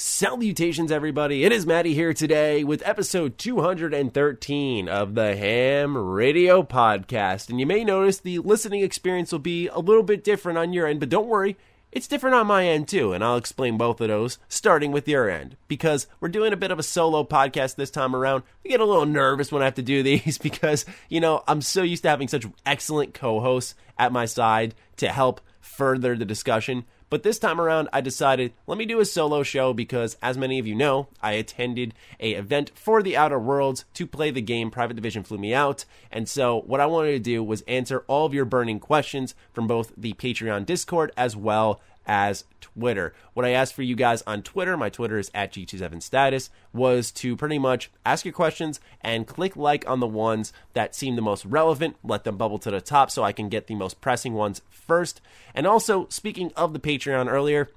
Salutations, everybody. It is Maddie here today with episode 213 of the Ham Radio Podcast. And you may notice the listening experience will be a little bit different on your end, but don't worry, it's different on my end too. And I'll explain both of those, starting with your end. Because we're doing a bit of a solo podcast this time around. I get a little nervous when I have to do these because, you know, I'm so used to having such excellent co hosts at my side to help further the discussion. But this time around, I decided let me do a solo show because, as many of you know, I attended a event for the Outer Worlds to play the game. Private Division flew me out, and so what I wanted to do was answer all of your burning questions from both the Patreon Discord as well as Twitter. What I asked for you guys on Twitter, my Twitter is at G27status, was to pretty much ask your questions and click like on the ones that seem the most relevant, let them bubble to the top so I can get the most pressing ones first. And also, speaking of the Patreon earlier,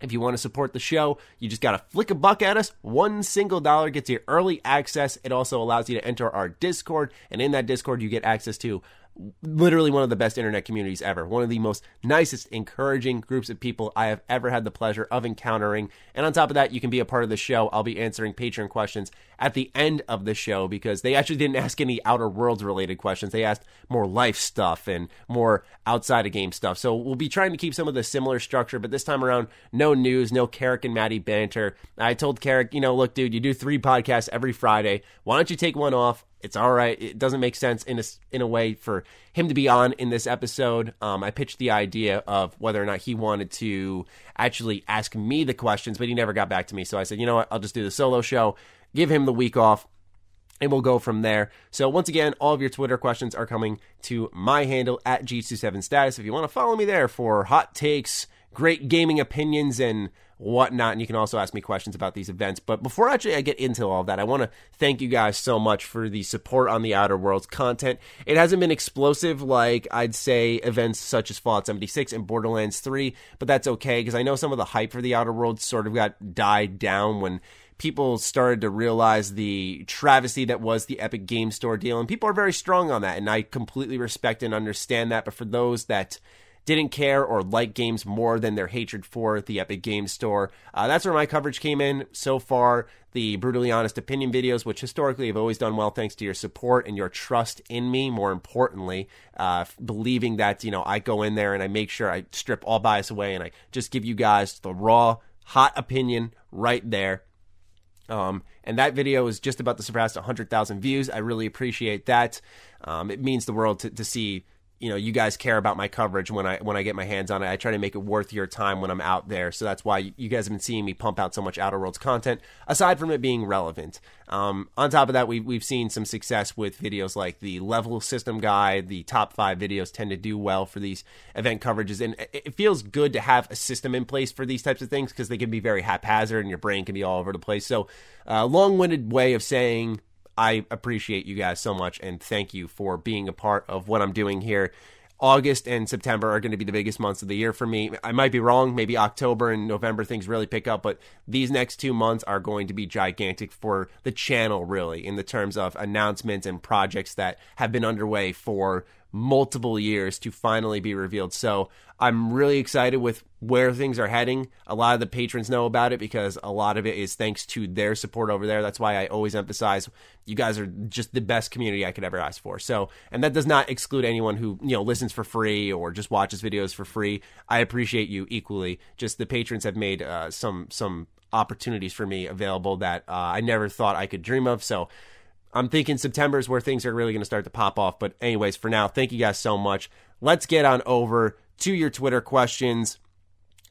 if you want to support the show, you just got to flick a buck at us. One single dollar gets you early access. It also allows you to enter our Discord, and in that Discord, you get access to literally one of the best internet communities ever. One of the most nicest, encouraging groups of people I have ever had the pleasure of encountering. And on top of that, you can be a part of the show. I'll be answering Patreon questions at the end of the show because they actually didn't ask any Outer Worlds related questions. They asked more life stuff and more outside of game stuff. So we'll be trying to keep some of the similar structure, but this time around, no news, no Carrick and Maddie banter. I told Carrick, you know, look, dude, you do three podcasts every Friday. Why don't you take one off? It's all right. It doesn't make sense in a, in a way for him to be on in this episode. Um, I pitched the idea of whether or not he wanted to actually ask me the questions, but he never got back to me. So I said, you know what? I'll just do the solo show, give him the week off, and we'll go from there. So once again, all of your Twitter questions are coming to my handle at G27status. If you want to follow me there for hot takes, great gaming opinions, and whatnot. And you can also ask me questions about these events. But before actually I get into all that, I want to thank you guys so much for the support on the Outer Worlds content. It hasn't been explosive like I'd say events such as Fallout 76 and Borderlands 3, but that's okay because I know some of the hype for the Outer Worlds sort of got died down when people started to realize the travesty that was the Epic Game Store deal, and people are very strong on that, and I completely respect and understand that. But for those that didn't care or like games more than their hatred for the Epic Games Store. Uh, that's where my coverage came in so far. The brutally honest opinion videos, which historically have always done well thanks to your support and your trust in me. More importantly, uh, believing that you know I go in there and I make sure I strip all bias away and I just give you guys the raw, hot opinion right there. Um, and that video is just about to surpass 100,000 views. I really appreciate that. Um, it means the world to, to see you know you guys care about my coverage when I when I get my hands on it. I try to make it worth your time when I'm out there. So that's why you guys have been seeing me pump out so much Outer Worlds content. Aside from it being relevant, um, on top of that, we've we've seen some success with videos like the level system guide. The top five videos tend to do well for these event coverages, and it feels good to have a system in place for these types of things because they can be very haphazard and your brain can be all over the place. So, uh, long-winded way of saying I appreciate you guys so much and thank you for being a part of what I'm doing here. August and September are going to be the biggest months of the year for me. I might be wrong. Maybe October and November things really pick up, but these next two months are going to be gigantic for the channel, really, in the terms of announcements and projects that have been underway for multiple years to finally be revealed. So I'm really excited with where things are heading. A lot of the patrons know about it because a lot of it is thanks to their support over there. That's why I always emphasize you guys are just the best community I could ever ask for. So, and that does not exclude anyone who, you know, listens for free or just watches videos for free. I appreciate you equally. Just the patrons have made uh, some some opportunities for me available that uh, I never thought I could dream of. So, I'm thinking September is where things are really going to start to pop off. But, anyways, for now, thank you guys so much. Let's get on over to your Twitter questions.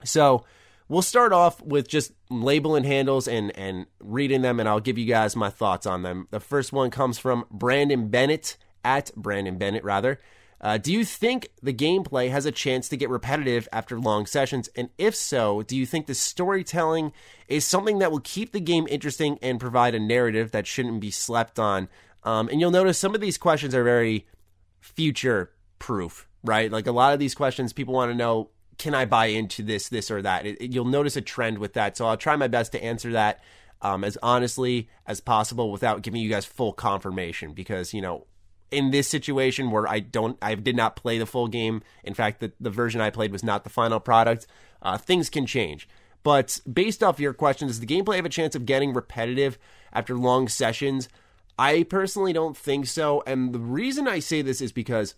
So, we'll start off with just labeling handles and, and reading them, and I'll give you guys my thoughts on them. The first one comes from Brandon Bennett, at Brandon Bennett, rather. Uh, do you think the gameplay has a chance to get repetitive after long sessions? And if so, do you think the storytelling is something that will keep the game interesting and provide a narrative that shouldn't be slept on? Um, and you'll notice some of these questions are very future proof, right? Like a lot of these questions, people want to know can I buy into this, this, or that? It, it, you'll notice a trend with that. So I'll try my best to answer that um, as honestly as possible without giving you guys full confirmation because, you know, in this situation where I don't, I did not play the full game. In fact, the, the version I played was not the final product. Uh, things can change. But based off your question, does the gameplay have a chance of getting repetitive after long sessions? I personally don't think so. And the reason I say this is because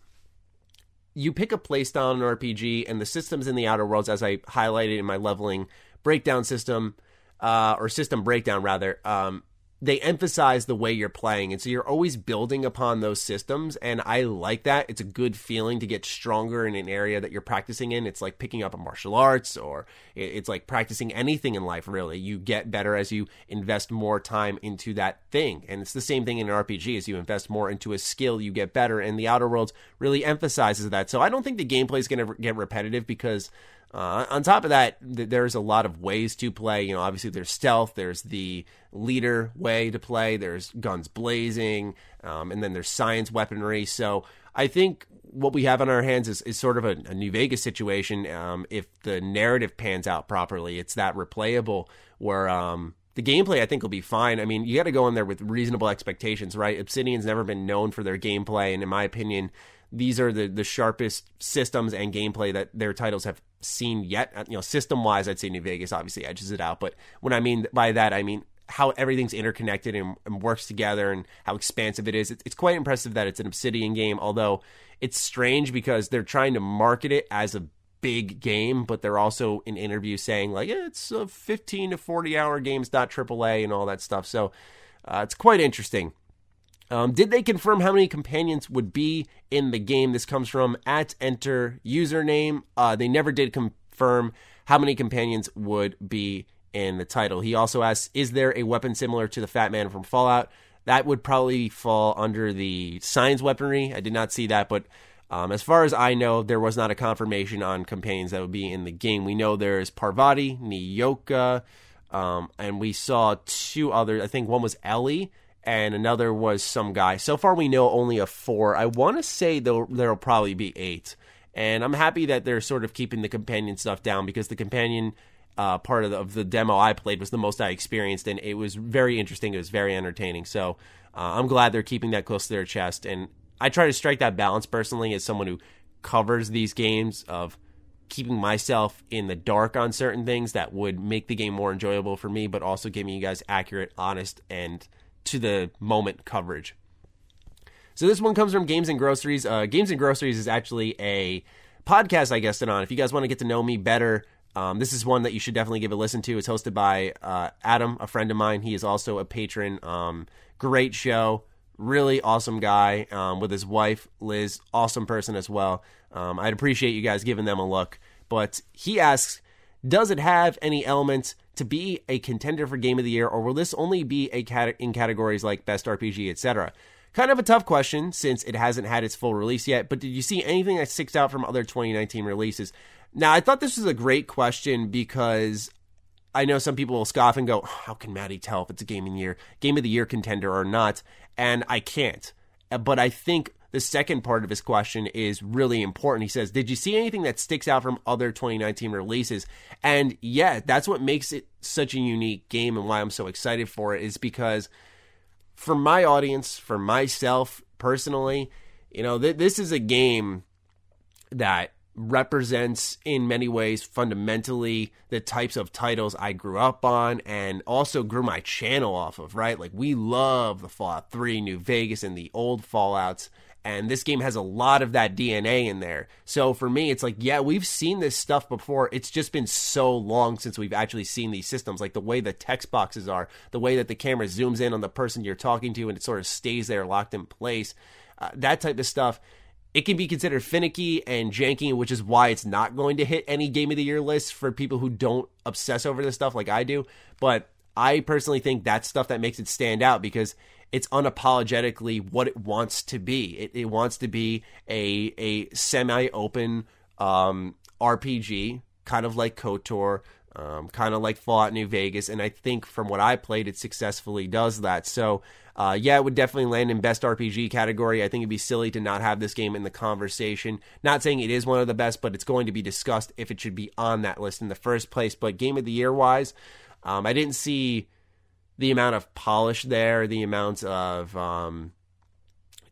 you pick a playstyle in an RPG, and the systems in the Outer Worlds, as I highlighted in my leveling breakdown system, uh, or system breakdown rather, um, they emphasize the way you're playing. And so you're always building upon those systems. And I like that. It's a good feeling to get stronger in an area that you're practicing in. It's like picking up a martial arts or it's like practicing anything in life, really. You get better as you invest more time into that thing. And it's the same thing in an RPG. As you invest more into a skill, you get better. And the Outer Worlds really emphasizes that. So I don't think the gameplay is going to get repetitive because uh, on top of that, th- there's a lot of ways to play. You know, obviously there's stealth, there's the leader way to play, there's guns blazing, um, and then there's science weaponry. So I think what we have on our hands is, is sort of a, a New Vegas situation. Um, if the narrative pans out properly, it's that replayable where um, the gameplay I think will be fine. I mean, you got to go in there with reasonable expectations, right? Obsidian's never been known for their gameplay, and in my opinion, these are the the sharpest systems and gameplay that their titles have seen yet. Uh, you know, system wise, I'd say New Vegas obviously edges it out. But when I mean by that, I mean how everything's interconnected and, and works together and how expansive it is. It's, it's quite impressive that it's an Obsidian game, although it's strange because they're trying to market it as a big game, but they're also in interviews saying like yeah, it's a 15 to 40 hour games, not AAA and all that stuff. So uh, it's quite interesting. Um, did they confirm how many companions would be in the game? This comes from at enter username. Uh, they never did confirm how many companions would be in the title. He also asks, "Is there a weapon similar to the Fat Man from Fallout?" That would probably fall under the science weaponry. I did not see that, but um, as far as I know, there was not a confirmation on companions that would be in the game. We know there's Parvati, Nyoka, um, and we saw two others. I think one was Ellie and another was some guy. So far, we know only a four. I want to say there'll, there'll probably be eight. And I'm happy that they're sort of keeping the companion stuff down because the companion uh, part of the, of the, demo I played was the most I experienced, and it was very interesting. It was very entertaining. So uh, I'm glad they're keeping that close to their chest. And I try to strike that balance personally as someone who covers these games of keeping myself in the dark on certain things that would make the game more enjoyable for me, but also giving you guys accurate, honest, and to the moment coverage. So this one comes from Games and Groceries. Uh, Games and Groceries is actually a podcast I guested on. If you guys want to get to know me better, um, this is one that you should definitely give a listen to. It's hosted by uh, Adam, a friend of mine. He is also a patron. Um, great show, really awesome guy um, with his wife Liz, awesome person as well. Um, I'd appreciate you guys giving them a look. But he asks, does it have any elements to be a contender for Game of the Year, or will this only be a cat- in categories like Best RPG, etc.? Kind of a tough question since it hasn't had its full release yet, but did you see anything that sticks out from other 2019 releases? Now, I thought this was a great question because I know some people will scoff and go, "How can Maddie tell if it's a game of the year, game of the year contender or not?" And I can't. But I think the second part of his question is really important. He says, Did you see anything that sticks out from other 2019 releases? And yeah, that's what makes it such a unique game and why I'm so excited for it is because for my audience, for myself personally, you know, th- this is a game that represents in many ways fundamentally the types of titles I grew up on and also grew my channel off of, right? Like we love the Fallout 3, New Vegas and the old Fallouts and this game has a lot of that DNA in there. So for me, it's like, yeah, we've seen this stuff before. It's just been so long since we've actually seen these systems, like the way the text boxes are, the way that the camera zooms in on the person you're talking to and it sort of stays there locked in place. Uh, that type of stuff. It can be considered finicky and janky, which is why it's not going to hit any game of the year list for people who don't obsess over this stuff like I do. But I personally think that's stuff that makes it stand out because it's unapologetically what it wants to be. It, it wants to be a a semi open um, RPG, kind of like KOTOR, um, kind of like Fallout New Vegas, and I think from what I played, it successfully does that. So. Uh, yeah, it would definitely land in best RPG category. I think it'd be silly to not have this game in the conversation. Not saying it is one of the best, but it's going to be discussed if it should be on that list in the first place. But game of the year wise, um, I didn't see the amount of polish there, the amount of um,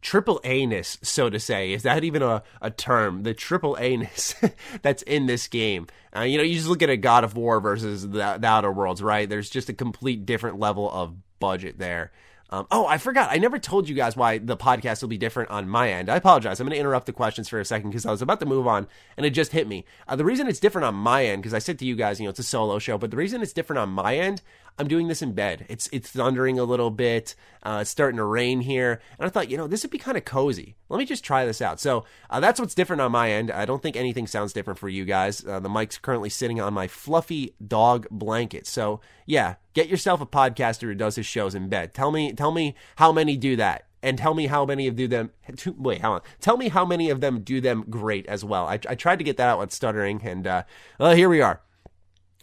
triple A-ness, so to say. Is that even a, a term? The triple A-ness that's in this game. Uh, you know, you just look at a God of War versus the, the Outer Worlds, right? There's just a complete different level of budget there. Um, oh, I forgot. I never told you guys why the podcast will be different on my end. I apologize. I'm going to interrupt the questions for a second because I was about to move on and it just hit me. Uh, the reason it's different on my end, because I said to you guys, you know, it's a solo show, but the reason it's different on my end, I'm doing this in bed. It's it's thundering a little bit. Uh, it's starting to rain here, and I thought, you know, this would be kind of cozy. Let me just try this out. So uh, that's what's different on my end. I don't think anything sounds different for you guys. Uh, the mic's currently sitting on my fluffy dog blanket. So yeah, get yourself a podcaster who does his shows in bed. Tell me, tell me how many do that and tell me how many of do them wait how on tell me how many of them do them great as well i, I tried to get that out with stuttering and uh, well here we are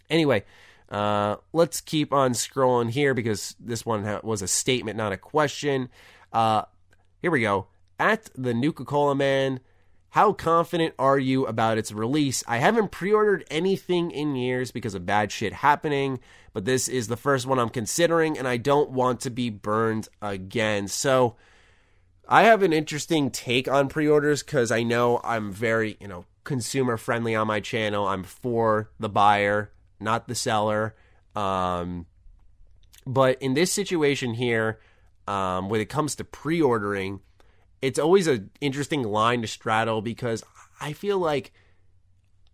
anyway uh, let's keep on scrolling here because this one ha- was a statement, not a question. Uh, here we go. At the Nuka Cola Man, how confident are you about its release? I haven't pre ordered anything in years because of bad shit happening, but this is the first one I'm considering, and I don't want to be burned again. So, I have an interesting take on pre orders because I know I'm very, you know, consumer friendly on my channel. I'm for the buyer not the seller. Um, but in this situation here, um, when it comes to pre-ordering, it's always an interesting line to straddle because I feel like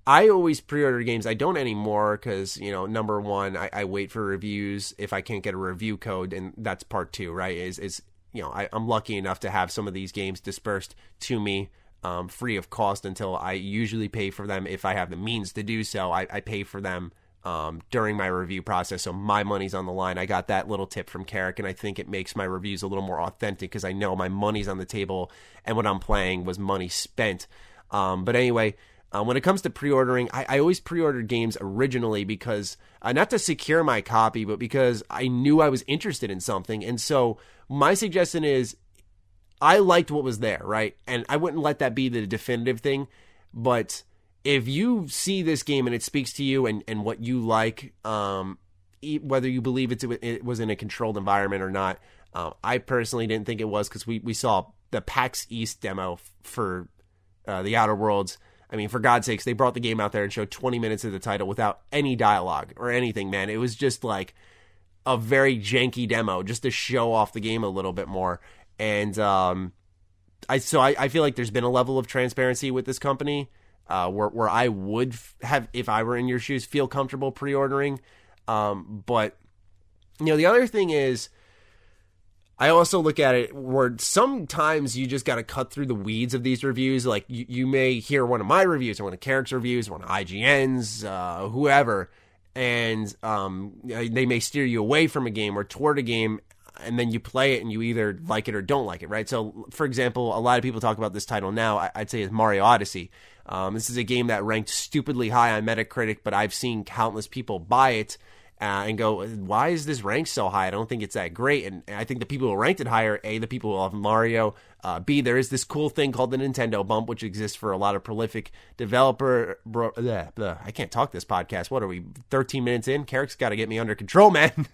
I always pre-order games. I don't anymore because you know, number one, I, I, wait for reviews if I can't get a review code, and that's part two, right? Is is you know, I, am lucky enough to have some of these games dispersed to me um, free of cost until I usually pay for them if I have the means to do so. I, I pay for them um, during my review process. So my money's on the line. I got that little tip from Carrick, and I think it makes my reviews a little more authentic because I know my money's on the table and what I'm playing was money spent. Um, but anyway, uh, when it comes to pre-ordering, I, I always pre-ordered games originally because uh, not to secure my copy, but because I knew I was interested in something. And so my suggestion is, I liked what was there, right? And I wouldn't let that be the definitive thing, but if you see this game and it speaks to you and, and what you like, um, whether you believe it's, it was in a controlled environment or not, uh, I personally didn't think it was because we, we saw the PAX East demo for uh, the Outer Worlds. I mean, for God's sakes, they brought the game out there and showed 20 minutes of the title without any dialogue or anything, man. It was just like a very janky demo just to show off the game a little bit more. And um, I so I, I feel like there's been a level of transparency with this company uh, where where I would have if I were in your shoes feel comfortable pre-ordering. Um, but you know, the other thing is. I also look at it where sometimes you just got to cut through the weeds of these reviews. Like you, you, may hear one of my reviews or one of Carrick's reviews, or one of IGN's, uh, whoever, and um, they may steer you away from a game or toward a game, and then you play it and you either like it or don't like it, right? So, for example, a lot of people talk about this title now. I'd say is Mario Odyssey. Um, this is a game that ranked stupidly high on Metacritic, but I've seen countless people buy it uh, and go, why is this ranked so high? I don't think it's that great. And I think the people who ranked it higher, A, the people who love Mario, uh, B, there is this cool thing called the Nintendo Bump, which exists for a lot of prolific developer. Bro, bleh, bleh, I can't talk this podcast. What are we, 13 minutes in? Carrick's got to get me under control, man.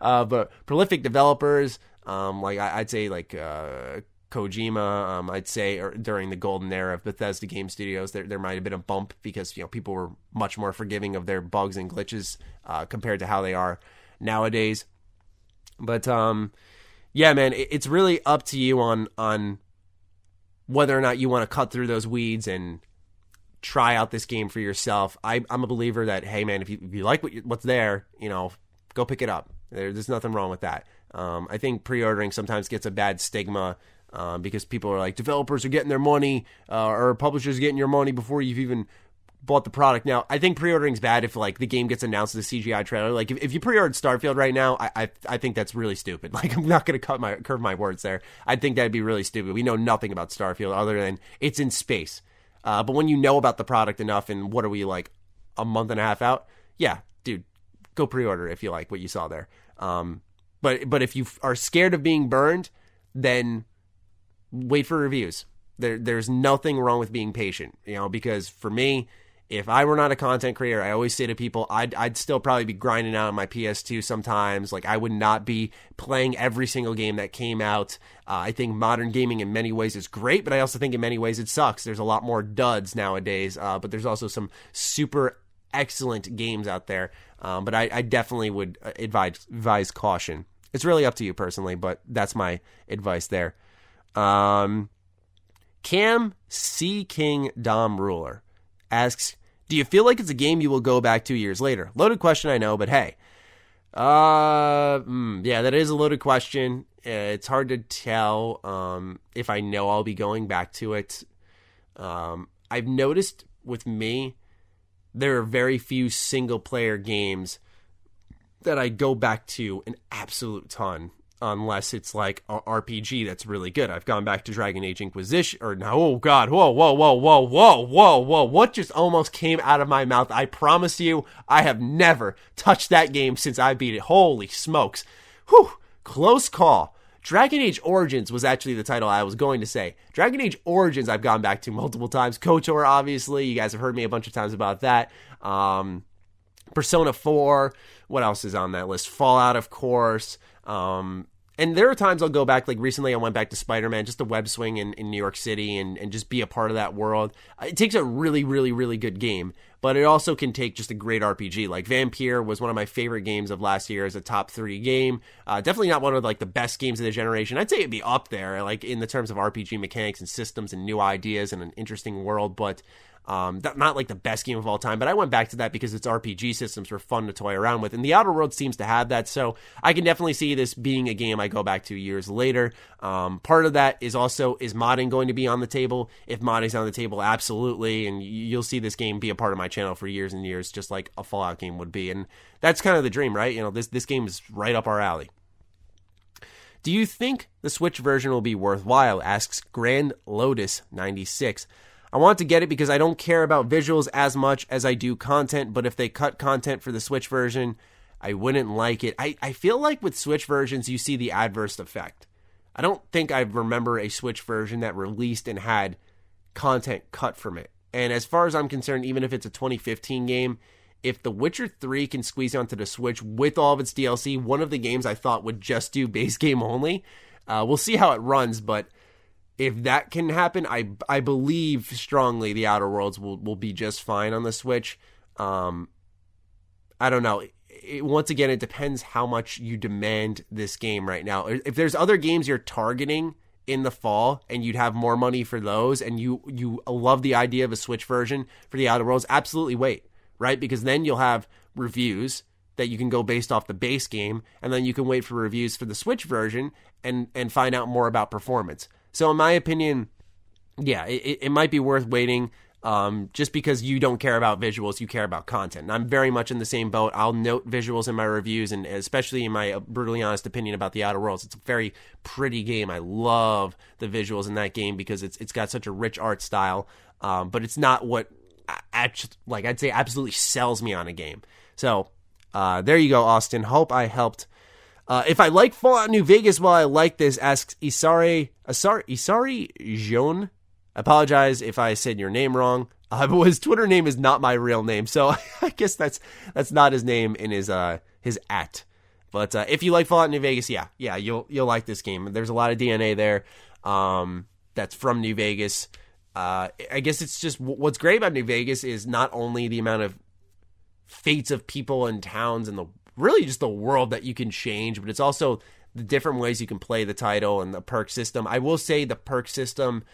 uh, but prolific developers, um, like I, would say, like uh, Kojima, um, I'd say, during the golden era of Bethesda game studios, there there might have been a bump because you know people were much more forgiving of their bugs and glitches uh, compared to how they are nowadays. But um, yeah, man, it, it's really up to you on on whether or not you want to cut through those weeds and try out this game for yourself. I, am a believer that hey, man, if you if you like what you, what's there, you know, go pick it up. There, there's nothing wrong with that. Um, I think pre-ordering sometimes gets a bad stigma uh, because people are like developers are getting their money uh, or publishers getting your money before you've even bought the product. Now, I think pre-ordering is bad if like the game gets announced as a CGI trailer. Like if, if you pre-ordered Starfield right now, I, I, I think that's really stupid. Like I'm not to cut my curve my words there. I think that'd be really stupid. We know nothing about Starfield other than it's in space. Uh, but when you know about the product enough, and what are we like a month and a half out? Yeah, dude, go pre-order if you like what you saw there. Um, but but if you are scared of being burned, then wait for reviews. There, there's nothing wrong with being patient, you know, because for me, if I were not a content creator, I always say to people, I'd, I'd still probably be grinding out on my PS2 sometimes. Like, I would not be playing every single game that came out. Uh, I think modern gaming in many ways is great, but I also think in many ways it sucks. There's a lot more duds nowadays, uh, but there's also some super excellent games out there. Um, but I, I, definitely would advise, advise caution. It's really up to you personally, but that's my advice there. Um, Cam C. King Dom Ruler asks, "Do you feel like it's a game you will go back two years later?" Loaded question, I know, but hey, uh, mm, yeah, that is a loaded question. It's hard to tell um, if I know I'll be going back to it. Um, I've noticed with me, there are very few single player games that I go back to an absolute ton unless it's like a RPG that's really good. I've gone back to Dragon Age Inquisition, or no, oh god, whoa, whoa, whoa, whoa, whoa, whoa, whoa, what just almost came out of my mouth? I promise you, I have never touched that game since I beat it. Holy smokes. Whew, close call. Dragon Age Origins was actually the title I was going to say. Dragon Age Origins I've gone back to multiple times. KOTOR, obviously, you guys have heard me a bunch of times about that. Um, Persona 4, what else is on that list? Fallout, of course. Um, and there are times I'll go back, like recently I went back to Spider Man, just a web swing in, in New York City and, and just be a part of that world. It takes a really, really, really good game, but it also can take just a great RPG. Like Vampire was one of my favorite games of last year as a top three game. Uh, definitely not one of like the best games of the generation. I'd say it'd be up there, like in the terms of RPG mechanics and systems and new ideas and an interesting world, but um, not like the best game of all time, but I went back to that because its RPG systems were fun to toy around with, and the Outer World seems to have that. So I can definitely see this being a game I go back to years later. Um, part of that is also is modding going to be on the table? If modding's on the table, absolutely, and you'll see this game be a part of my channel for years and years, just like a Fallout game would be, and that's kind of the dream, right? You know, this this game is right up our alley. Do you think the Switch version will be worthwhile? Asks Grand Lotus 96. I want to get it because I don't care about visuals as much as I do content, but if they cut content for the Switch version, I wouldn't like it. I, I feel like with Switch versions, you see the adverse effect. I don't think I remember a Switch version that released and had content cut from it. And as far as I'm concerned, even if it's a 2015 game, if The Witcher 3 can squeeze onto the Switch with all of its DLC, one of the games I thought would just do base game only. Uh, we'll see how it runs, but if that can happen, I I believe strongly the Outer Worlds will will be just fine on the Switch. Um, I don't know. It, once again, it depends how much you demand this game right now. If there's other games you're targeting in the fall and you'd have more money for those, and you you love the idea of a Switch version for the Outer Worlds, absolutely wait, right? Because then you'll have reviews that you can go based off the base game, and then you can wait for reviews for the Switch version and and find out more about performance. So, in my opinion, yeah, it, it might be worth waiting. Um, just because you don't care about visuals, you care about content. And I'm very much in the same boat. I'll note visuals in my reviews, and especially in my brutally honest opinion about the Outer Worlds. It's a very pretty game. I love the visuals in that game because it's it's got such a rich art style. Um, but it's not what actually, like I'd say absolutely sells me on a game. So uh, there you go, Austin. Hope I helped uh, if I like Fallout New Vegas while I like this, asks Isari Isari Isari Jean. Apologize if I said your name wrong. Uh, but his Twitter name is not my real name, so I guess that's that's not his name in his uh his at. But uh, if you like Fallout New Vegas, yeah, yeah, you'll you'll like this game. There's a lot of DNA there. Um, that's from New Vegas. Uh, I guess it's just what's great about New Vegas is not only the amount of fates of people and towns and the really just the world that you can change, but it's also the different ways you can play the title and the perk system. I will say the perk system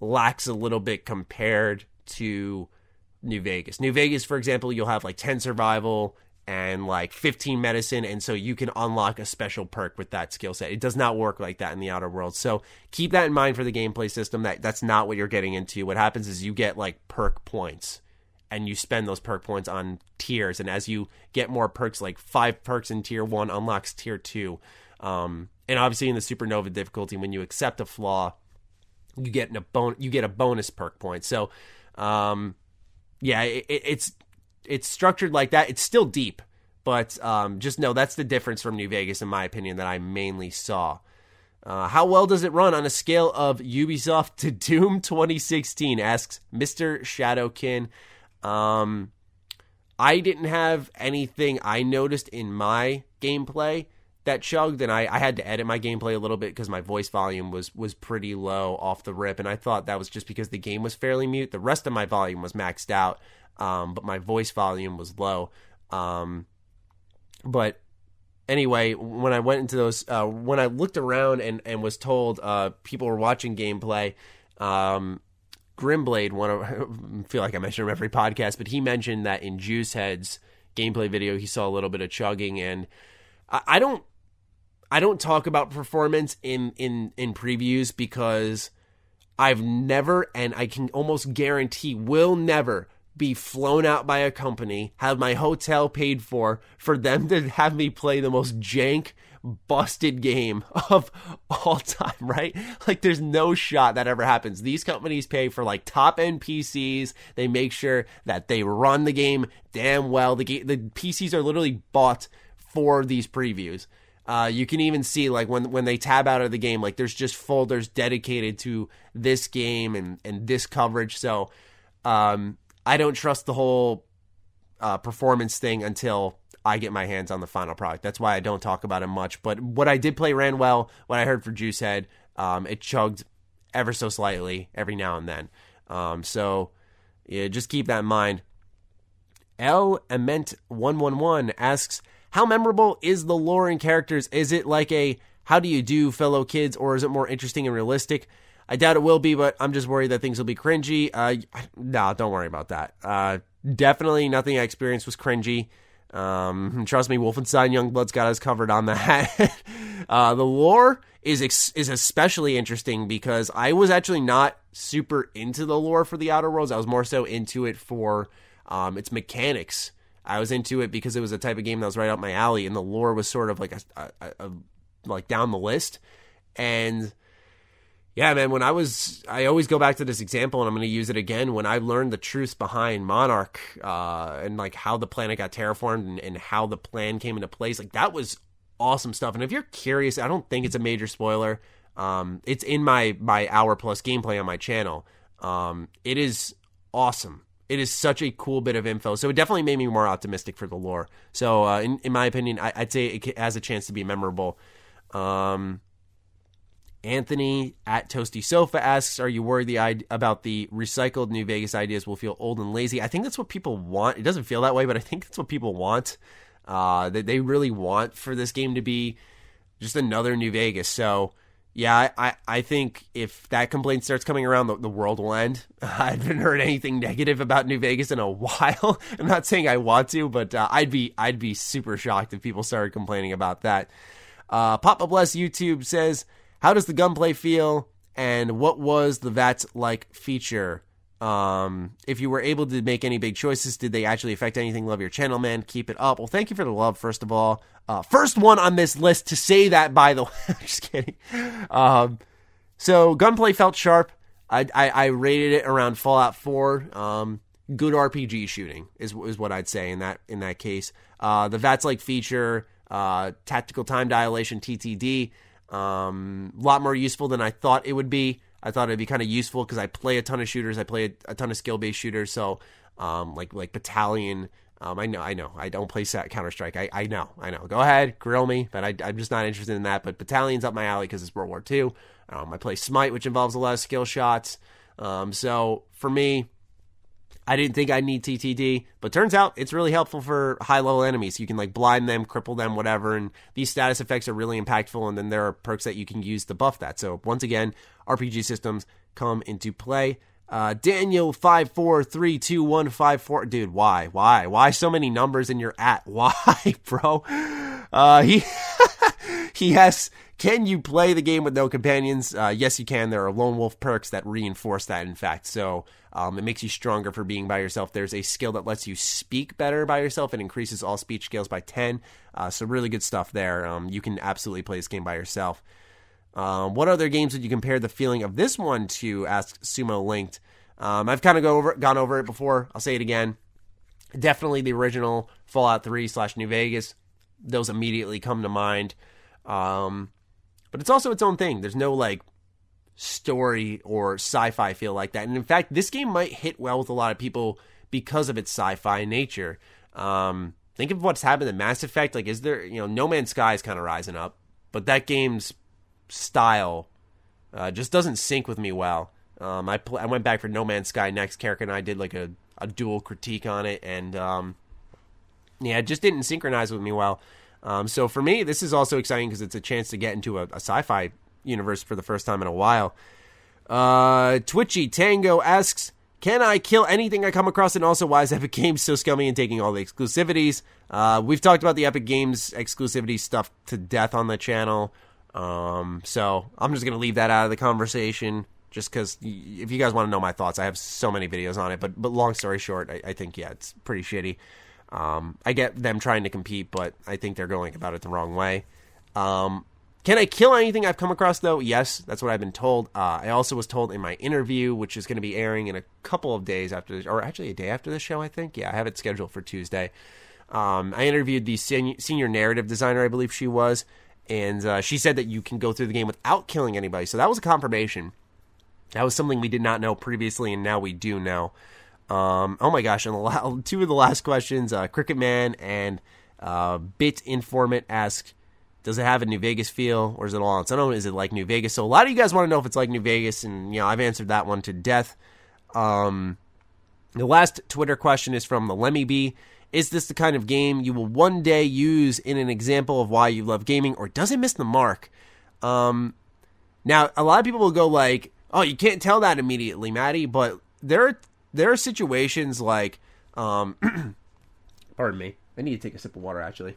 lacks a little bit compared to New Vegas. New Vegas, for example, you'll have like 10 survival and like 15 medicine, and so you can unlock a special perk with that skill set. It does not work like that in the outer world. So keep that in mind for the gameplay system. That that's not what you're getting into. What happens is you get like perk points and you spend those perk points on tiers. And as you get more perks, like five perks in tier one unlocks tier two. Um, and obviously in the supernova difficulty, when you accept a flaw, you get a bon- you get a bonus perk point. So, um, yeah, it, it's it's structured like that. It's still deep, but um, just know that's the difference from New Vegas, in my opinion, that I mainly saw. Uh, how well does it run on a scale of Ubisoft to Doom 2016? Asks Mr. Shadowkin. Um, I didn't have anything I noticed in my gameplay that chugged, and I, I had to edit my gameplay a little bit because my voice volume was was pretty low off the rip, and I thought that was just because the game was fairly mute. The rest of my volume was maxed out, um, but my voice volume was low. Um, but anyway, when I went into those, uh, when I looked around and and was told uh, people were watching gameplay, um, Grimblade, one of I feel like I mention him every podcast, but he mentioned that in Juicehead's gameplay video he saw a little bit of chugging, and I, I don't I don't talk about performance in in in previews because I've never and I can almost guarantee will never be flown out by a company, have my hotel paid for, for them to have me play the most jank, busted game of all time, right? Like there's no shot that ever happens. These companies pay for like top end PCs. They make sure that they run the game damn well. The game, the PCs are literally bought for these previews. Uh, you can even see like when when they tab out of the game, like there's just folders dedicated to this game and and this coverage. So um, I don't trust the whole uh, performance thing until I get my hands on the final product. That's why I don't talk about it much. But what I did play ran well. What I heard for Juicehead, um, it chugged ever so slightly every now and then. Um, so yeah, just keep that in mind. L Ament one one one asks, "How memorable is the lore and characters? Is it like a how do you do, fellow kids, or is it more interesting and realistic?" I doubt it will be, but I'm just worried that things will be cringy. Uh, no, don't worry about that. Uh, definitely nothing I experienced was cringy. Um, trust me, Wolfenstein Youngblood's got us covered on that. uh, the lore is ex- is especially interesting because I was actually not super into the lore for the Outer Worlds. I was more so into it for um, its mechanics. I was into it because it was a type of game that was right up my alley, and the lore was sort of like a, a, a like down the list. And yeah, man, when I was, I always go back to this example and I'm going to use it again. When I learned the truth behind Monarch uh, and like how the planet got terraformed and, and how the plan came into place, like that was awesome stuff. And if you're curious, I don't think it's a major spoiler. Um, it's in my, my hour plus gameplay on my channel. Um, it is awesome. It is such a cool bit of info. So it definitely made me more optimistic for the lore. So, uh, in, in my opinion, I, would say it has a chance to be memorable. Um, Anthony at Toasty Sofa asks, "Are you worried the about the recycled New Vegas ideas will feel old and lazy?" I think that's what people want. It doesn't feel that way, but I think that's what people want. Uh, that they really want for this game to be just another New Vegas. So, yeah, I, I think if that complaint starts coming around, the, the world will end. I haven't heard anything negative about New Vegas in a while. I'm not saying I want to, but uh, I'd be I'd be super shocked if people started complaining about that. Uh, Papa Bless YouTube says. How does the gunplay feel? And what was the VATS like feature? Um, if you were able to make any big choices, did they actually affect anything? Love your channel, man. Keep it up. Well, thank you for the love, first of all. Uh, first one on this list to say that, by the way. just kidding. Um, so gunplay felt sharp. I, I, I, rated it around Fallout 4. Um, good RPG shooting is is what I'd say in that in that case. Uh, the VATS like feature, uh, tactical time dilation (TTD). Um, a lot more useful than I thought it would be. I thought it'd be kind of useful because I play a ton of shooters. I play a, a ton of skill based shooters. So, um, like like Battalion. Um, I know, I know, I don't play Counter Strike. I, I know, I know. Go ahead, grill me, but I, am just not interested in that. But Battalion's up my alley because it's World War II. Um, I play Smite, which involves a lot of skill shots. Um, so for me, I didn't think I'd need TTD, but turns out it's really helpful for high level enemies. You can like blind them, cripple them, whatever, and these status effects are really impactful. And then there are perks that you can use to buff that. So once again, RPG systems come into play. Uh, Daniel five four three two one five four. Dude, why, why, why so many numbers in your at? Why, bro? Uh, he he has can you play the game with no companions? Uh, yes, you can. There are lone wolf perks that reinforce that, in fact. So um, it makes you stronger for being by yourself. There's a skill that lets you speak better by yourself and increases all speech skills by 10. Uh, so, really good stuff there. Um, you can absolutely play this game by yourself. Um, what other games would you compare the feeling of this one to? Asks Sumo Linked. Um, I've kind of go over, gone over it before. I'll say it again. Definitely the original Fallout 3 slash New Vegas. Those immediately come to mind. Um, but it's also its own thing. There's no like story or sci-fi feel like that. And in fact, this game might hit well with a lot of people because of its sci-fi nature. Um, think of what's happened in Mass Effect. Like, is there you know No Man's Sky is kind of rising up, but that game's style uh, just doesn't sync with me well. Um, I pl- I went back for No Man's Sky next. Carrick and I did like a, a dual critique on it, and um, yeah, it just didn't synchronize with me well. Um, so for me, this is also exciting because it's a chance to get into a, a, sci-fi universe for the first time in a while. Uh, Twitchy Tango asks, "Can I kill anything I come across?" And also, why is Epic Games so scummy and taking all the exclusivities? Uh, we've talked about the Epic Games exclusivity stuff to death on the channel. Um, so I'm just gonna leave that out of the conversation, just because if you guys want to know my thoughts, I have so many videos on it. But but long story short, I, I think yeah, it's pretty shitty. Um, I get them trying to compete, but I think they're going about it the wrong way. Um, can I kill anything I've come across though? Yes, that's what I've been told. Uh, I also was told in my interview, which is going to be airing in a couple of days after, this, or actually a day after the show. I think. Yeah, I have it scheduled for Tuesday. Um, I interviewed the senior, senior narrative designer, I believe she was, and uh, she said that you can go through the game without killing anybody. So that was a confirmation. That was something we did not know previously, and now we do know. Um, oh my gosh! And la- two of the last questions, uh, Cricket Man and uh, Bit Informant ask, "Does it have a New Vegas feel, or is it all on its own? Is it like New Vegas?" So a lot of you guys want to know if it's like New Vegas, and you know I've answered that one to death. Um, the last Twitter question is from the Lemmy B. Is this the kind of game you will one day use in an example of why you love gaming, or does it miss the mark? Um, now, a lot of people will go like, "Oh, you can't tell that immediately, Maddie," but there are there are situations like, um, pardon me, I need to take a sip of water actually.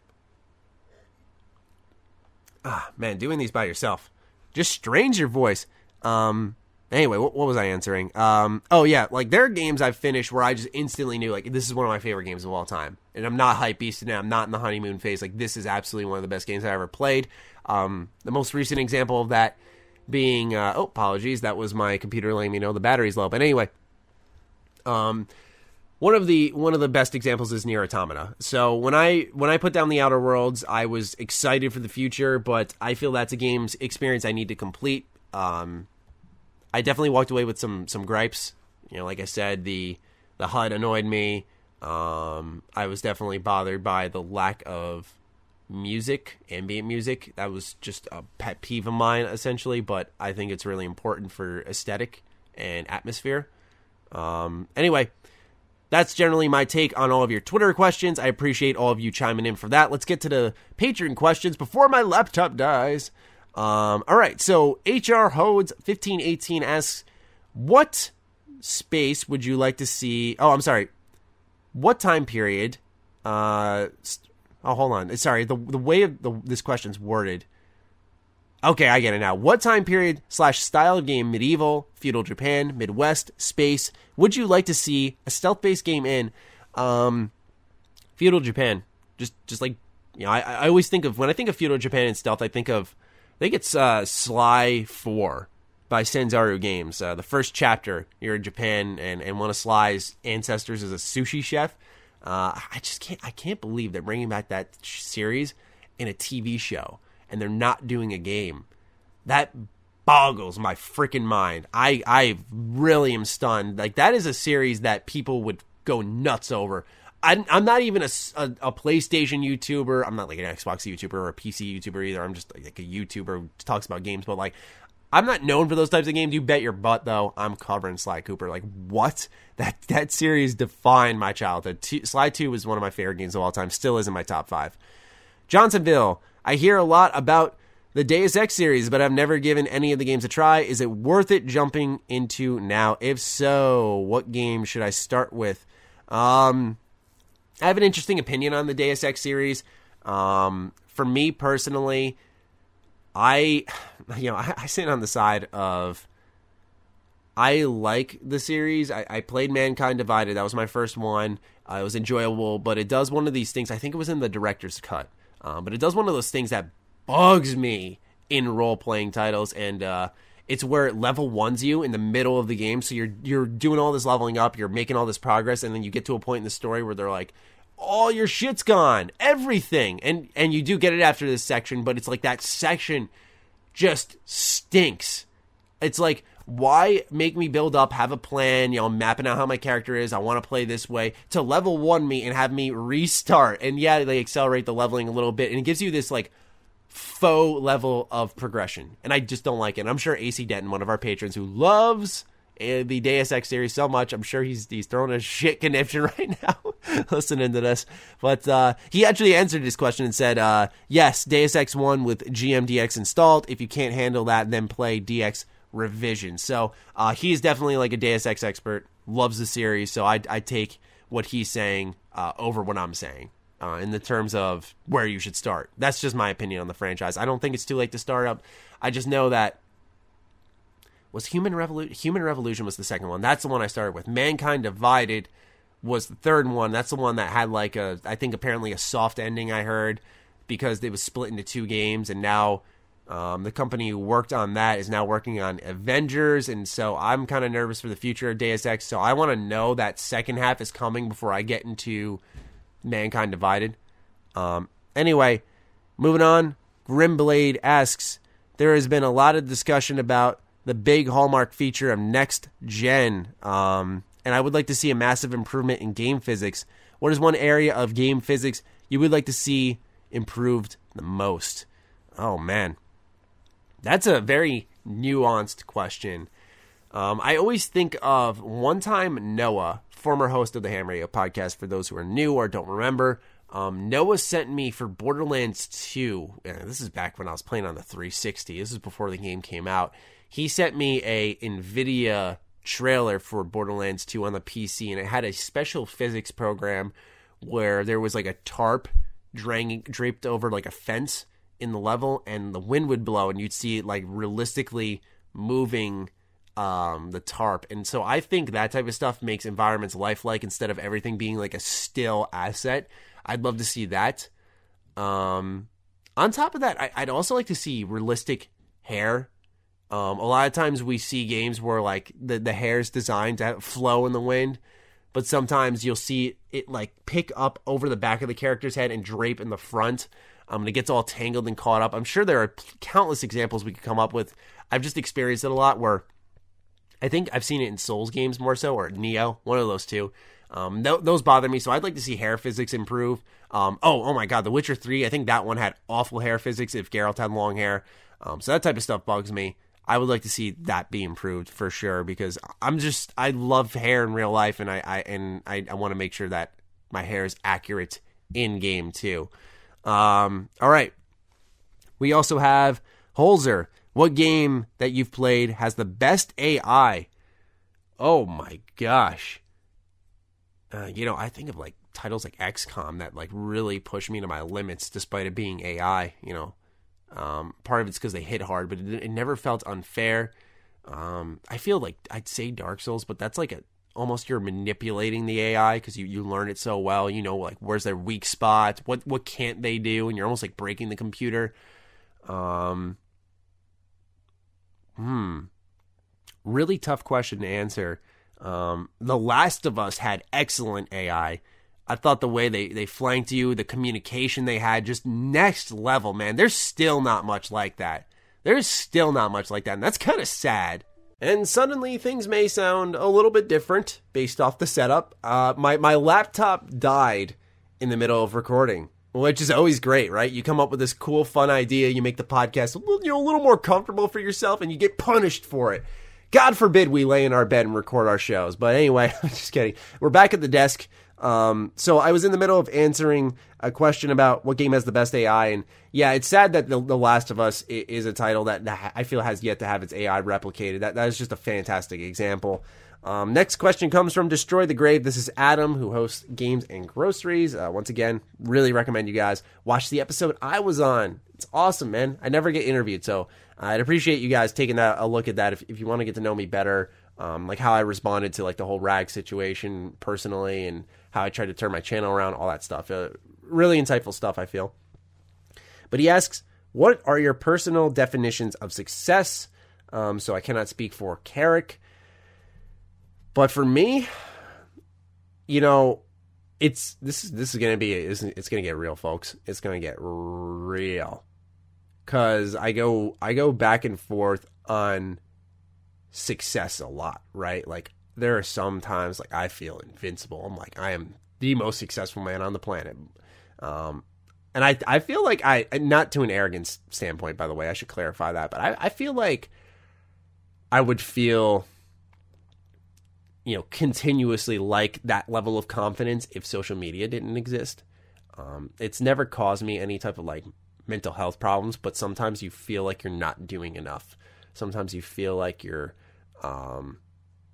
Ah, man, doing these by yourself just strains your voice. Um, anyway, what, what was I answering? Um, oh yeah, like there are games I've finished where I just instantly knew like this is one of my favorite games of all time, and I'm not hype beast and I'm not in the honeymoon phase. Like this is absolutely one of the best games I ever played. Um, the most recent example of that being, uh, oh, apologies, that was my computer letting me know the battery's low. But anyway, um, one of the one of the best examples is NieR Automata. So when I when I put down the Outer Worlds, I was excited for the future, but I feel that's a game's experience I need to complete. Um, I definitely walked away with some some gripes. You know, like I said, the the HUD annoyed me. Um, I was definitely bothered by the lack of music, ambient music. That was just a pet peeve of mine, essentially. But I think it's really important for aesthetic and atmosphere. Um, anyway, that's generally my take on all of your Twitter questions. I appreciate all of you chiming in for that. Let's get to the Patreon questions before my laptop dies. Um, all right, so HR Hodes fifteen eighteen asks, "What space would you like to see?" Oh, I'm sorry. What time period? Uh, st- oh, hold on. Sorry, the the way the, this question's worded Okay, I get it now. What time period slash style of game, medieval, feudal Japan, Midwest, space, would you like to see a stealth based game in? Um, feudal Japan. Just, just like, you know, I, I always think of, when I think of feudal Japan and stealth, I think of, I think it's uh, Sly 4 by Sanzaru Games. Uh, the first chapter, you're in Japan, and, and one of Sly's ancestors is a sushi chef. Uh, I just can't, I can't believe they're bringing back that series in a TV show and they're not doing a game. That boggles my freaking mind. I I really am stunned. Like that is a series that people would go nuts over. I'm, I'm not even a, a, a, PlayStation YouTuber. I'm not like an Xbox YouTuber or a PC YouTuber either. I'm just like a YouTuber who talks about games. But like, I'm not known for those types of games. You bet your butt though. I'm covering Sly Cooper. Like what? That that series defined my childhood. T- Sly Two was one of my favorite games of all time. Still is in my top five. Johnsonville. I hear a lot about the Deus Ex series, but I've never given any of the games a try. Is it worth it jumping into now? If so, what game should I start with? Um, I have an interesting opinion on the Deus Ex series. Um, for me personally, I, you know, I, I sit on the side of I like the series. I, I, played Mankind Divided. That was my first one. Uh, it was enjoyable, but it does one of these things. I think it was in the director's cut um, but it does one of those things that bugs me in role playing titles, and uh, it's where it level ones you in the middle of the game. So you're you're doing all this leveling up, you're making all this progress, and then you get to a point in the story where they're like, all your shit's gone, everything, and and you do get it after this section, but it's like that section just stinks. It's like, why make me build up, have a plan, you know, mapping out how my character is, I want to play this way, to level one me and have me restart. And yeah, they accelerate the leveling a little bit and it gives you this like faux level of progression. And I just don't like it. And I'm sure JC Denton, one of our patrons who loves eh, the Deus Ex series so much. I'm sure he's he's throwing a shit conniption right now listening to this. But uh, he actually answered this question and said, uh, "Yes, Deus Ex One with GMDX installed. If you can't handle that, then play DX Revision." So uh, he's definitely like a Deus Ex expert. Loves the series, so I I take what he's saying uh, over what I'm saying uh, in the terms of where you should start. That's just my opinion on the franchise. I don't think it's too late to start up. I just know that was Human Revolution. Human Revolution was the second one. That's the one I started with. Mankind Divided was the third one. That's the one that had like a, I think apparently a soft ending. I heard because it was split into two games, and now um, the company who worked on that is now working on Avengers, and so I'm kind of nervous for the future of Deus Ex. So I want to know that second half is coming before I get into Mankind Divided. Um, anyway, moving on. Grimblade asks There has been a lot of discussion about the big hallmark feature of next gen, um, and I would like to see a massive improvement in game physics. What is one area of game physics you would like to see improved the most? Oh, man. That's a very nuanced question. Um, I always think of one time Noah, former host of the Ham Radio podcast, for those who are new or don't remember. Um, Noah sent me for Borderlands 2. this is back when I was playing on the 360. This is before the game came out. He sent me a NVIDIA trailer for Borderlands 2 on the PC, and it had a special physics program where there was like a tarp draped over like a fence in the level, and the wind would blow, and you'd see it like realistically moving um, the tarp. And so I think that type of stuff makes environments lifelike instead of everything being like a still asset. I'd love to see that. Um, on top of that, I, would also like to see realistic hair. Um, a lot of times we see games where like the, the hair is designed to flow in the wind, but sometimes you'll see it like pick up over the back of the character's head and drape in the front. Um, and it gets all tangled and caught up. I'm sure there are countless examples we could come up with. I've just experienced it a lot where I think I've seen it in Souls games more so, or Nioh, one of those two. Um, th- those bother me, so I'd like to see hair physics improve. Um, oh, oh my God, The Witcher Three. I think that one had awful hair physics if Geralt had long hair. Um, so that type of stuff bugs me. I would like to see that be improved for sure because I'm just I love hair in real life, and I, I and I, I want to make sure that my hair is accurate in game too. Um, all right, we also have Holzer. What game that you've played has the best AI? Oh my gosh. Uh, you know, I think of like titles like XCOM that like really push me to my limits despite it being AI, you know. Um, part of it's because they hit hard, but it, it never felt unfair. Um, I feel like I'd say Dark Souls, but that's like a almost you're manipulating the AI because you, you learn it so well. You know, like where's their weak spot, what what can't they do, and you're almost like breaking the computer. Um, Hmm. Really tough question to answer. Um, the Last of Us had excellent AI. I thought the way they, they flanked you, the communication they had, just next level, man. There's still not much like that. There's still not much like that, and that's kind of sad. And suddenly things may sound a little bit different based off the setup. Uh, my, my laptop died in the middle of recording which is always great, right? You come up with this cool, fun idea, you make the podcast a little, you know, a little more comfortable for yourself, and you get punished for it. God forbid we lay in our bed and record our shows. But anyway, I'm just kidding. We're back at the desk. Um, so I was in the middle of answering a question about what game has the best AI, and yeah, it's sad that the, the Last of Us is a title that, I feel has yet to have its AI replicated. That that is just a fantastic example. Um, next question comes from Destroy the Grave. This is Adam, who hosts Games and Groceries. Uh, once again, really recommend you guys watch the episode I was on. It's awesome, man. I never get interviewed, so I'd appreciate you guys taking that, a look at that if, if you want to get to know me better, um, like how I responded to like the whole rag situation personally, and how I tried to turn my channel around, all that stuff. Uh, really insightful stuff, I feel. But he asks, "What are your personal definitions of success?" Um, so I cannot speak for Carrick. But for me, you know, it's this is this is gonna be it's, it's gonna get real, folks. It's gonna get real, cause I go I go back and forth on success a lot, right? Like there are some times like I feel invincible. I'm like I am the most successful man on the planet. Um, and I I feel like I not to an arrogance standpoint, by the way, I should clarify that, but I, I feel like I would feel you know continuously like that level of confidence if social media didn't exist. Um, it's never caused me any type of like mental health problems, but sometimes you feel like you're not doing enough. Sometimes you feel like you're um,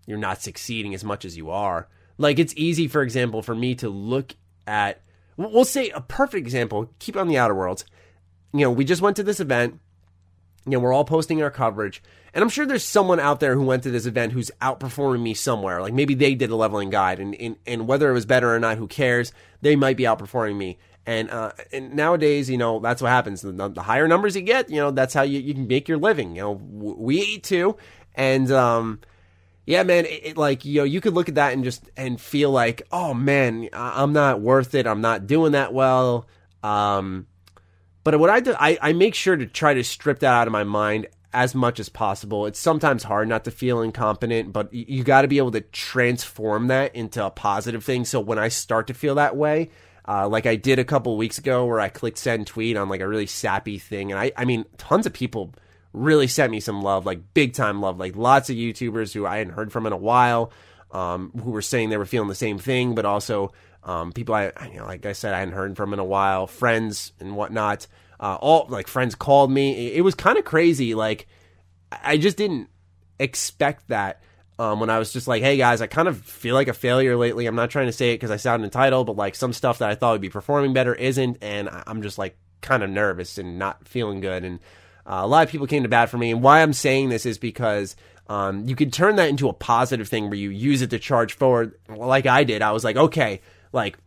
you're not succeeding as much as you are. Like it's easy, for example, for me to look at we'll say a perfect example. Keep it on the outer worlds. You know, we just went to this event. You know, we're all posting our coverage, and I'm sure there's someone out there who went to this event who's outperforming me somewhere. Like maybe they did a leveling guide, and and, and whether it was better or not, who cares? They might be outperforming me. And, uh, and nowadays, you know, that's what happens. The, the, higher numbers you get, you know, that's how you, you can make your living. You know, we eat too. And, um, yeah, man, it, it, like you know, you could look at that and just and feel like, oh man, I'm not worth it. I'm not doing that well. Um, but what I do, I, I make sure to try to strip that out of my mind as much as possible. It's sometimes hard not to feel incompetent, but you, you got to be able to transform that into a positive thing. So when I start to feel that way, uh, like I did a couple weeks ago, where I clicked send tweet on like a really sappy thing, and I, I mean, tons of people really sent me some love, like big time love. Like lots of YouTubers who I hadn't heard from in a while, um, who were saying they were feeling the same thing, but also um, people I, you know, like I said, I hadn't heard from in a while, friends and whatnot. Uh, all like friends called me. It, it was kind of crazy. Like I just didn't expect that. Um, when I was just like, hey guys, I kind of feel like a failure lately. I'm not trying to say it because I sound entitled, but like some stuff that I thought would be performing better isn't, and I'm just like kind of nervous and not feeling good. And uh, a lot of people came to bat for me, and why I'm saying this is because um, you can turn that into a positive thing where you use it to charge forward, like I did. I was like, okay, like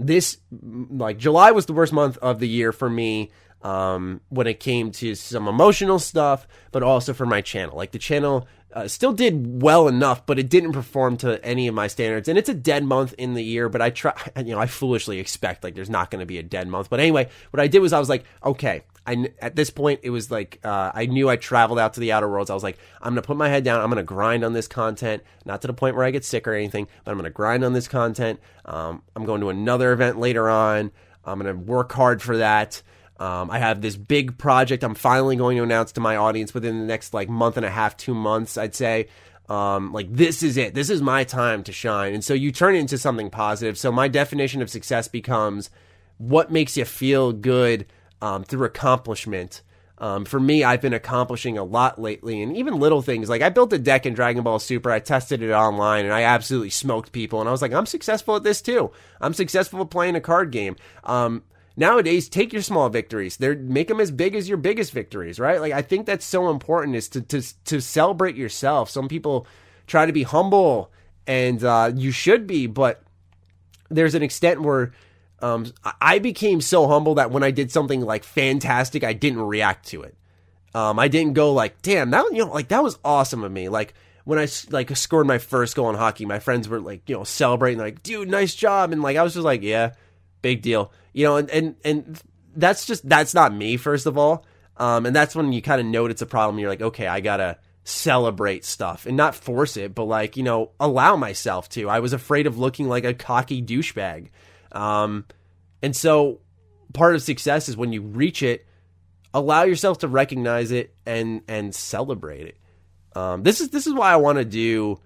this, like July was the worst month of the year for me um, when it came to some emotional stuff, but also for my channel. Like the channel uh, still did well enough, but it didn't perform to any of my standards. And it's a dead month in the year, but I try, you know, I foolishly expect like there's not going to be a dead month. But anyway, what I did was I was like, okay, I, at this point, it was like uh, I knew I traveled out to the outer worlds. I was like, I'm gonna put my head down. I'm gonna grind on this content, not to the point where I get sick or anything, but I'm gonna grind on this content. Um, I'm going to another event later on. I'm gonna work hard for that. Um, I have this big project I'm finally going to announce to my audience within the next like month and a half, two months, I'd say. Um, like this is it. This is my time to shine. And so you turn it into something positive. So my definition of success becomes what makes you feel good um, through accomplishment. Um, for me, I've been accomplishing a lot lately, and even little things like I built a deck in Dragon Ball Super. I tested it online, and I absolutely smoked people. And I was like, I'm successful at this too. I'm successful at playing a card game. Um, nowadays take your small victories they make them as big as your biggest victories right like i think that's so important is to to to celebrate yourself some people try to be humble and uh, you should be but there's an extent where um, I became so humble that when I did something like fantastic, I didn't react to it. Um, I didn't go like, "Damn, that you know, like that was awesome of me." Like when I like scored my first goal in hockey, my friends were like, you know, celebrating, like, "Dude, nice job!" And like I was just like, "Yeah, big deal." you know, and and and that's just that's not me first of all. Um, and that's when you kind of note it's a problem. You're like, okay, I gotta celebrate stuff and not force it, but like you know, allow myself to. I was afraid of looking like a cocky douchebag, um, and so part of success is when you reach it, allow yourself to recognize it and and celebrate it. Um, this is this is why I want to do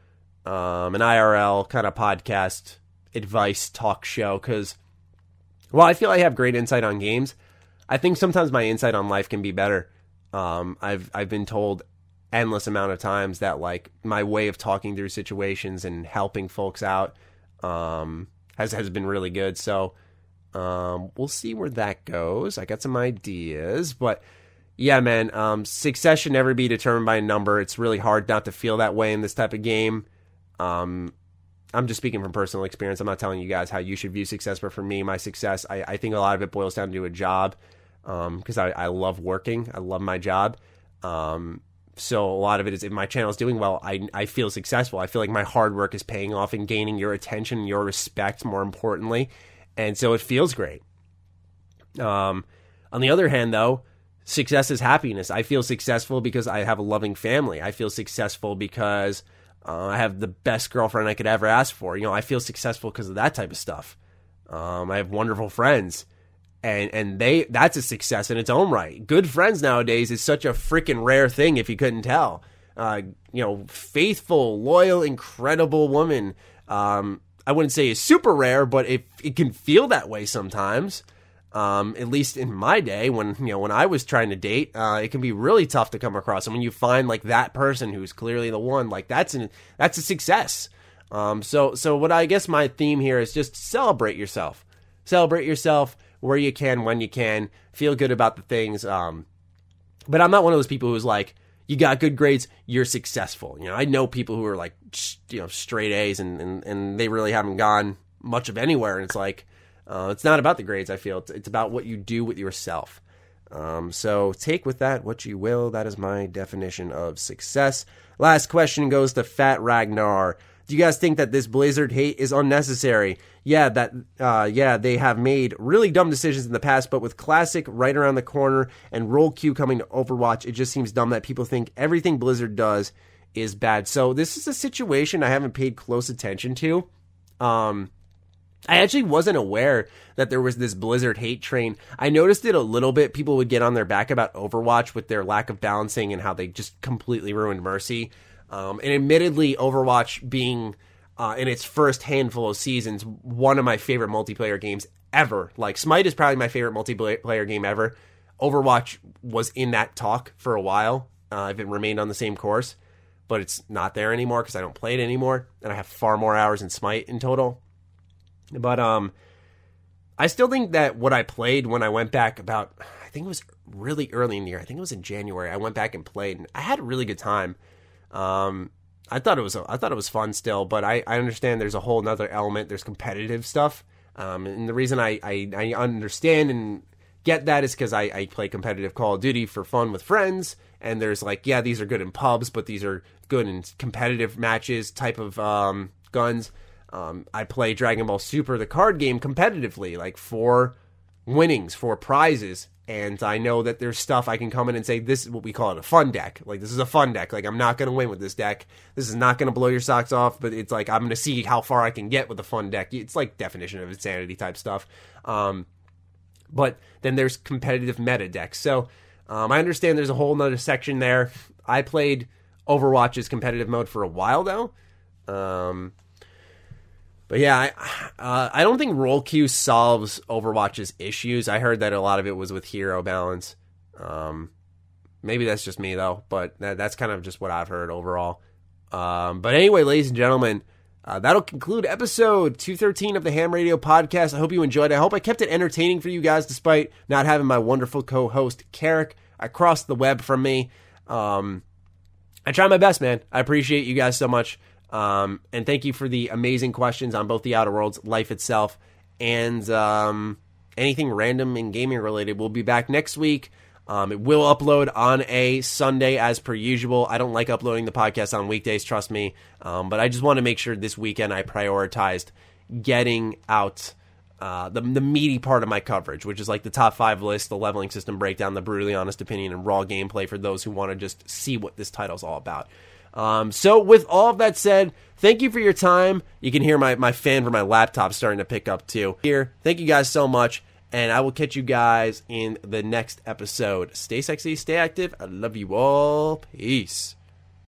um, an IRL kind of podcast advice talk show because while I feel I have great insight on games, I think sometimes my insight on life can be better. Um, I've I've been told endless amount of times that like my way of talking through situations and helping folks out um, has has been really good. So um, we'll see where that goes. I got some ideas, but yeah, man, um, success should never be determined by a number. It's really hard not to feel that way in this type of game. Um, I'm just speaking from personal experience. I'm not telling you guys how you should view success, but for me, my success, I, I think a lot of it boils down to a job because um, I, I love working. I love my job. Um, so a lot of it is if my channel is doing well, I, I feel successful. I feel like my hard work is paying off and gaining your attention, your respect, more importantly. And so it feels great. Um, on the other hand, though, success is happiness. I feel successful because I have a loving family. I feel successful because uh, I have the best girlfriend I could ever ask for. You know, I feel successful because of that type of stuff. Um, I have wonderful friends, and and they that's a success in its own right. Good friends nowadays is such a freaking rare thing. If you couldn't tell, uh, you know, faithful, loyal, incredible woman. Um, I wouldn't say is super rare, but it it can feel that way sometimes. Um, at least in my day, when you know when I was trying to date, uh, it can be really tough to come across. And when you find like that person who's clearly the one, like that's an that's a success. Um, so so what I guess my theme here is just celebrate yourself, celebrate yourself where you can, when you can, feel good about the things. Um, but I'm not one of those people who's like, you got good grades, you're successful. You know, I know people who are like, you know, straight A's and, and, and they really haven't gone much of anywhere. And it's like, uh, it's not about the grades, I feel. It's, it's about what you do with yourself. Um, so take with that what you will. That is my definition of success. Last question goes to Fat Ragnar. Do you guys think that this Blizzard hate is unnecessary? Yeah, that uh, yeah, they have made really dumb decisions in the past, but with Classic right around the corner and role queue coming to Overwatch, it just seems dumb that people think everything Blizzard does is bad. So this is a situation I haven't paid close attention to. Um, I actually wasn't aware that there was this Blizzard hate train. I noticed it a little bit. People would get on their back about Overwatch with their lack of balancing and how they just completely ruined Mercy. Um, and admittedly, Overwatch being uh, in its first handful of seasons, one of my favorite multiplayer games ever. Like Smite is probably my favorite multiplayer game ever. Overwatch was in that talk for a while. Uh, if it remained on the same course, but it's not there anymore because I don't play it anymore, and I have far more hours in Smite in total. But um, I still think that what I played when I went back about, I think it was really early in the year. I think it was in January. I went back and played, and I had a really good time. Um, I thought it was I thought it was fun still, but I, I understand there's a whole nother element. There's competitive stuff, um, and the reason I, I, I understand and get that is because I, I play competitive Call of Duty for fun with friends, and there's like yeah these are good in pubs, but these are good in competitive matches type of um, guns. Um, I play Dragon Ball Super, the card game, competitively, like for winnings, for prizes. And I know that there's stuff I can come in and say, this is what we call it a fun deck. Like, this is a fun deck. Like, I'm not going to win with this deck. This is not going to blow your socks off, but it's like, I'm going to see how far I can get with a fun deck. It's like definition of insanity type stuff. Um, but then there's competitive meta decks. So um, I understand there's a whole nother section there. I played Overwatch's competitive mode for a while, though. Um, but yeah, I, uh, I don't think role queue solves Overwatch's issues. I heard that a lot of it was with hero balance. Um, maybe that's just me though, but that, that's kind of just what I've heard overall. Um, but anyway, ladies and gentlemen, uh, that'll conclude episode 213 of the Ham Radio podcast. I hope you enjoyed it. I hope I kept it entertaining for you guys despite not having my wonderful co host, Carrick, across the web from me. Um, I try my best, man. I appreciate you guys so much. Um, and thank you for the amazing questions on both the Outer Worlds, life itself, and um, anything random and gaming related. We'll be back next week. Um, it will upload on a Sunday as per usual. I don't like uploading the podcast on weekdays, trust me. Um, but I just want to make sure this weekend I prioritized getting out uh, the, the meaty part of my coverage, which is like the top five list, the leveling system breakdown, the brutally honest opinion, and raw gameplay for those who want to just see what this title's all about. Um, so, with all of that said, thank you for your time. You can hear my, my fan from my laptop starting to pick up too. Here, thank you guys so much, and I will catch you guys in the next episode. Stay sexy, stay active. I love you all. Peace.